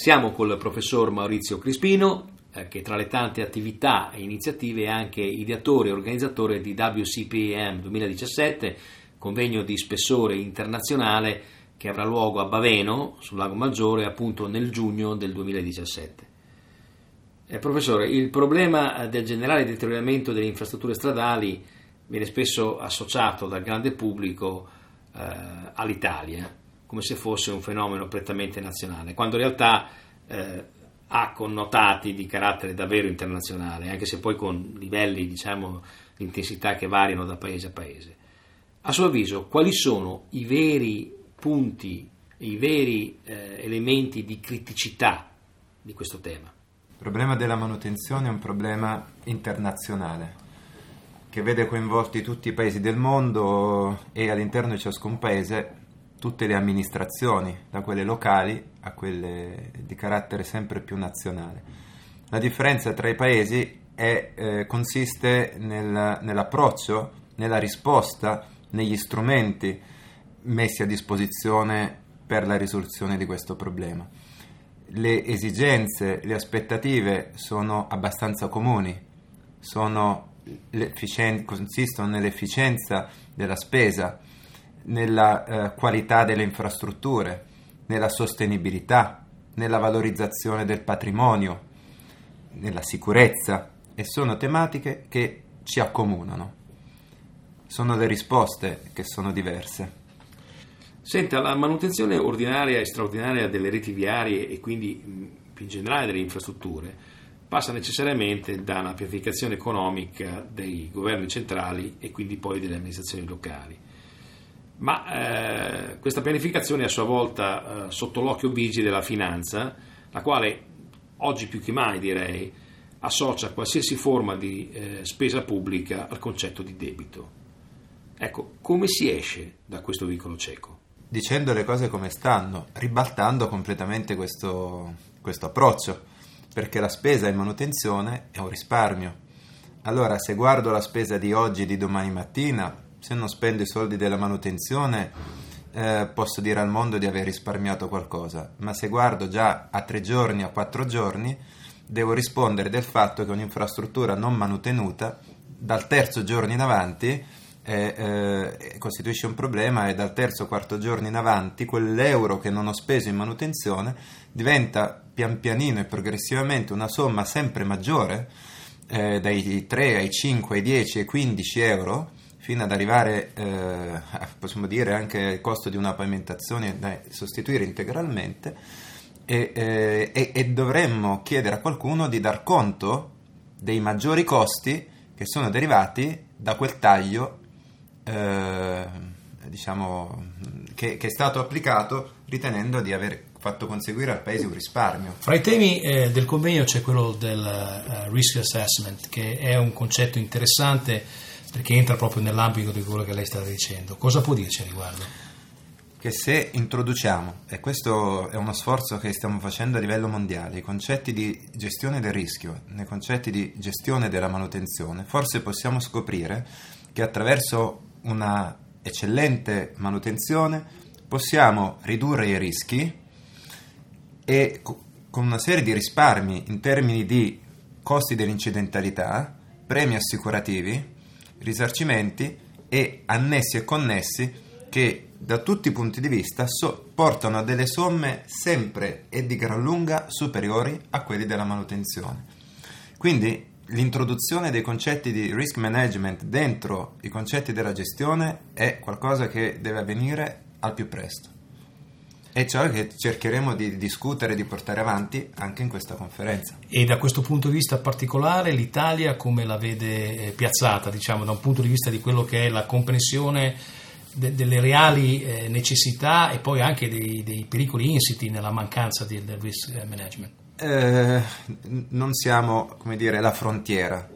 Siamo col professor Maurizio Crispino, eh, che tra le tante attività e iniziative è anche ideatore e organizzatore di WCPM 2017, convegno di spessore internazionale che avrà luogo a Baveno, sul Lago Maggiore, appunto nel giugno del 2017. Eh, professore, il problema del generale deterioramento delle infrastrutture stradali viene spesso associato dal grande pubblico eh, all'Italia come se fosse un fenomeno prettamente nazionale, quando in realtà eh, ha connotati di carattere davvero internazionale, anche se poi con livelli diciamo, di intensità che variano da paese a paese. A suo avviso, quali sono i veri punti, i veri eh, elementi di criticità di questo tema? Il problema della manutenzione è un problema internazionale che vede coinvolti tutti i paesi del mondo e all'interno di ciascun paese tutte le amministrazioni, da quelle locali a quelle di carattere sempre più nazionale. La differenza tra i paesi è, eh, consiste nel, nell'approccio, nella risposta, negli strumenti messi a disposizione per la risoluzione di questo problema. Le esigenze, le aspettative sono abbastanza comuni, sono consistono nell'efficienza della spesa, nella eh, qualità delle infrastrutture, nella sostenibilità, nella valorizzazione del patrimonio, nella sicurezza e sono tematiche che ci accomunano. Sono le risposte che sono diverse. Senta, la manutenzione ordinaria e straordinaria delle reti viarie e quindi più in generale delle infrastrutture passa necessariamente da una pianificazione economica dei governi centrali e quindi poi delle amministrazioni locali ma eh, questa pianificazione è a sua volta eh, sotto l'occhio vigile della finanza, la quale oggi più che mai direi associa qualsiasi forma di eh, spesa pubblica al concetto di debito. Ecco, come si esce da questo vicolo cieco? Dicendo le cose come stanno, ribaltando completamente questo, questo approccio, perché la spesa in manutenzione è un risparmio. Allora, se guardo la spesa di oggi e di domani mattina, se non spendo i soldi della manutenzione eh, posso dire al mondo di aver risparmiato qualcosa, ma se guardo già a tre giorni, a quattro giorni, devo rispondere del fatto che un'infrastruttura non manutenuta dal terzo giorno in avanti eh, eh, costituisce un problema e dal terzo o quarto giorno in avanti quell'euro che non ho speso in manutenzione diventa pian pianino e progressivamente una somma sempre maggiore eh, dai 3 ai 5 ai 10 ai 15 euro fino ad arrivare, eh, possiamo dire, anche al costo di una pavimentazione da sostituire integralmente e, eh, e, e dovremmo chiedere a qualcuno di dar conto dei maggiori costi che sono derivati da quel taglio eh, diciamo, che, che, è stato applicato ritenendo di aver fatto conseguire al Paese un risparmio. Fra i temi eh, del convegno c'è quello del uh, risk assessment, che è un concetto interessante perché entra proprio nell'ambito di quello che lei sta dicendo. Cosa può dirci a riguardo? Che se introduciamo, e questo è uno sforzo che stiamo facendo a livello mondiale, i concetti di gestione del rischio, nei concetti di gestione della manutenzione, forse possiamo scoprire che attraverso una eccellente manutenzione possiamo ridurre i rischi e con una serie di risparmi in termini di costi dell'incidentalità, premi assicurativi, risarcimenti e annessi e connessi che da tutti i punti di vista so- portano a delle somme sempre e di gran lunga superiori a quelli della manutenzione. Quindi l'introduzione dei concetti di risk management dentro i concetti della gestione è qualcosa che deve avvenire al più presto e ciò che cercheremo di discutere e di portare avanti anche in questa conferenza. E da questo punto di vista particolare l'Italia come la vede eh, piazzata, diciamo, da un punto di vista di quello che è la comprensione de- delle reali eh, necessità e poi anche dei, dei, pericoli insiti nella mancanza di, del risk eh, management? Eh, non siamo, come dire, la frontiera.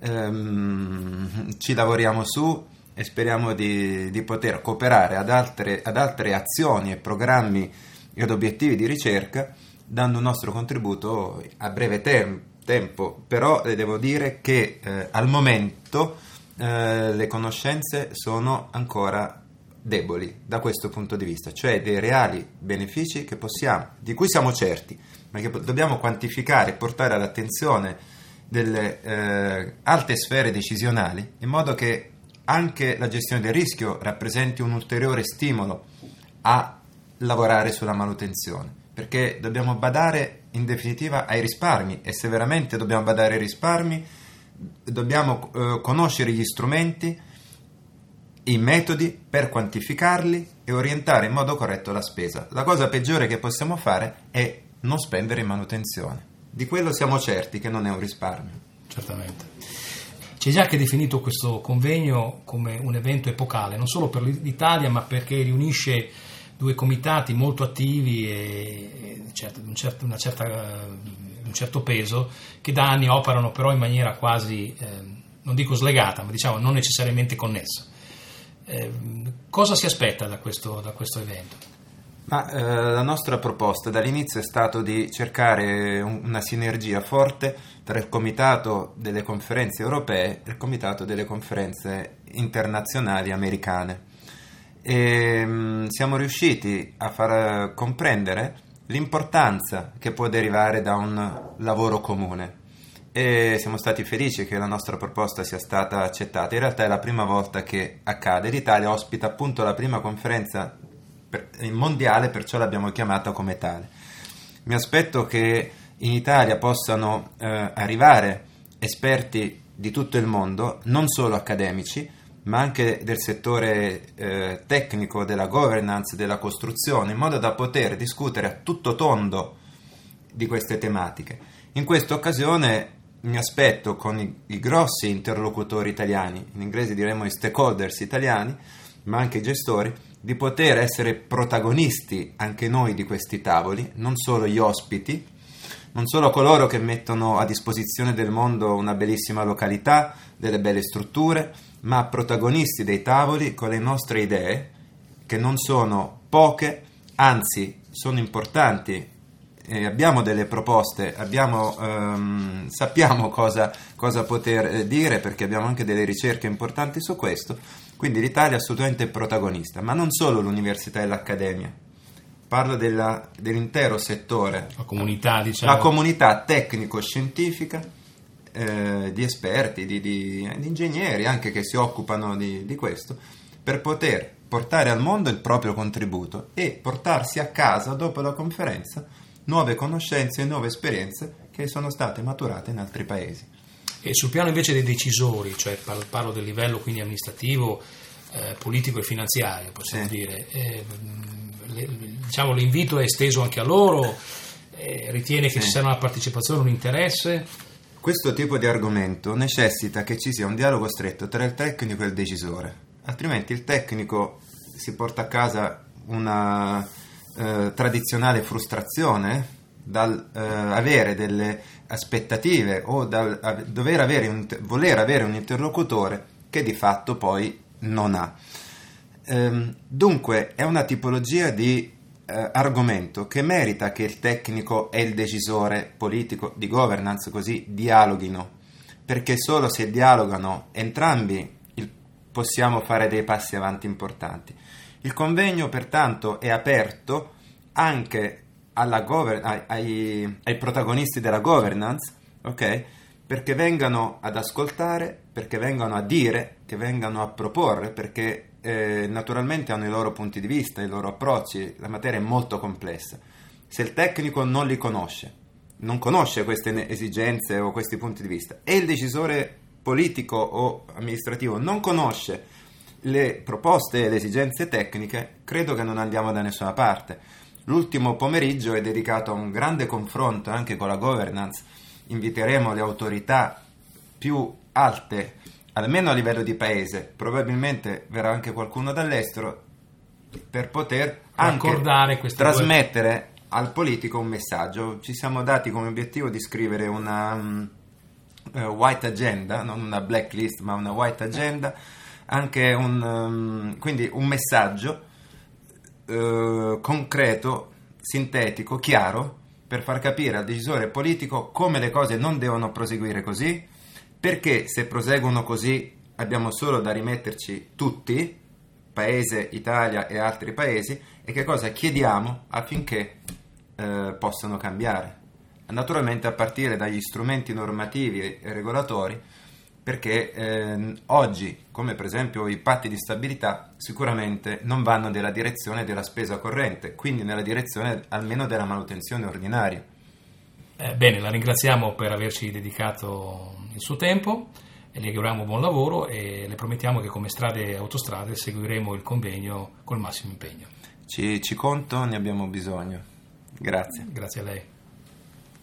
Ehm, ci lavoriamo su e speriamo di, di poter cooperare ad altre, ad altre azioni e programmi ed obiettivi di ricerca dando un nostro contributo a breve tem- tempo, però eh, devo dire che eh, al momento eh, le conoscenze sono ancora deboli da questo punto di vista, cioè dei reali benefici possiamo, di cui siamo certi, ma che dobbiamo quantificare e portare all'attenzione delle eh, alte sfere decisionali, in modo che anche la gestione del rischio rappresenti un ulteriore stimolo a lavorare sulla manutenzione, perché dobbiamo badare in definitiva ai risparmi e se veramente dobbiamo badare ai risparmi dobbiamo eh, conoscere gli strumenti, i metodi per quantificarli e orientare in modo corretto la spesa. La cosa peggiore che possiamo fare è non spendere in manutenzione. Di quello siamo certi che non è un risparmio. Certamente. C'è già che definito questo convegno come un evento epocale, non solo per l'Italia, ma perché riunisce due comitati molto attivi e, certo, un, certo, una certa, un certo peso che da anni operano però in maniera quasi, eh, non dico slegata, ma diciamo non necessariamente connessa. Eh, cosa si aspetta da questo, da questo evento? Ma, eh, la nostra proposta dall'inizio è stata di cercare un, una sinergia forte tra il Comitato delle conferenze europee e il Comitato delle conferenze internazionali americane e mh, mm, siamo riusciti a far comprendere l'importanza che può derivare da un lavoro comune e siamo stati felici che la nostra proposta sia stata accettata. In realtà è la prima volta che accade. L'Italia ospita appunto la prima conferenza mondiale, perciò l'abbiamo chiamata come tale. Mi aspetto che in Italia possano eh, arrivare esperti di tutto il mondo, non solo accademici, ma anche del settore eh, tecnico, della governance, della costruzione, in modo da poter discutere a tutto tondo di queste tematiche. In questa occasione mi aspetto con i, i grossi interlocutori italiani, in inglese diremmo i stakeholders italiani, ma anche i gestori, di poter essere protagonisti anche noi di questi tavoli, non solo gli ospiti, non solo coloro che mettono a disposizione del mondo una bellissima località, delle belle strutture, ma protagonisti dei tavoli con le nostre idee, che non sono poche, anzi sono importanti. Eh, abbiamo delle proposte, abbiamo, ehm, sappiamo cosa, cosa poter eh, dire perché abbiamo anche delle ricerche importanti su questo, quindi l'Italia è assolutamente protagonista, ma non solo l'università e l'accademia, parlo della, dell'intero settore, la comunità, diciamo. la comunità tecnico-scientifica eh, di esperti, di, di, di, ingegneri anche che si occupano di, di questo, per poter portare al mondo il proprio contributo e portarsi a casa dopo la conferenza nuove conoscenze e nuove esperienze che sono state maturate in altri paesi. E sul piano invece dei decisori, cioè parlo del livello quindi amministrativo, eh, politico e finanziario, possiamo sì. dire, eh, le, diciamo, l'invito è esteso anche a loro, eh, ritiene che sì. ci sia una partecipazione, un interesse? Questo tipo di argomento necessita che ci sia un dialogo stretto tra il tecnico e il decisore, altrimenti il tecnico si porta a casa una eh, tradizionale frustrazione dal eh, avere delle aspettative o dal a, dover avere un, voler avere un interlocutore che di fatto poi non ha. Ehm, dunque è una tipologia di eh, argomento che merita che il tecnico e il decisore politico di governance così dialoghino, perché solo se dialogano entrambi il, possiamo fare dei passi avanti importanti. Il convegno pertanto è aperto anche gover- ai, ai, ai, protagonisti della governance, ok? Perché vengano ad ascoltare, perché vengano a dire, che vengano a proporre, perché eh, naturalmente hanno i loro punti di vista, i loro approcci, la materia è molto complessa. Se il tecnico non li conosce, non conosce queste esigenze o questi punti di vista e il decisore politico o amministrativo non conosce le proposte e le esigenze tecniche, credo che non andiamo da nessuna parte. L'ultimo pomeriggio è dedicato a un grande confronto anche con la governance. Inviteremo le autorità più alte almeno a livello di paese, probabilmente verrà anche qualcuno dall'estero per poter anche trasmettere due. al politico un messaggio. Ci siamo dati come obiettivo di scrivere una um, uh, white agenda, non una blacklist, ma una white agenda, anche un, um, quindi un messaggio uh, concreto, sintetico, chiaro per far capire al decisore politico come le cose non devono proseguire così perché se proseguono così abbiamo solo da rimetterci tutti paese Italia e altri paesi e che cosa chiediamo affinché eh, possano cambiare. Naturalmente a partire dagli strumenti normativi e regolatori perché eh, oggi, come per esempio i patti di stabilità, sicuramente non vanno nella direzione della spesa corrente, quindi nella direzione almeno della manutenzione ordinaria. Eh, bene, la ringraziamo per averci dedicato il suo tempo, le auguriamo buon lavoro e le promettiamo che come strade e autostrade seguiremo il convegno col massimo impegno. Ci, ci conto, ne abbiamo bisogno. Grazie. Grazie a lei.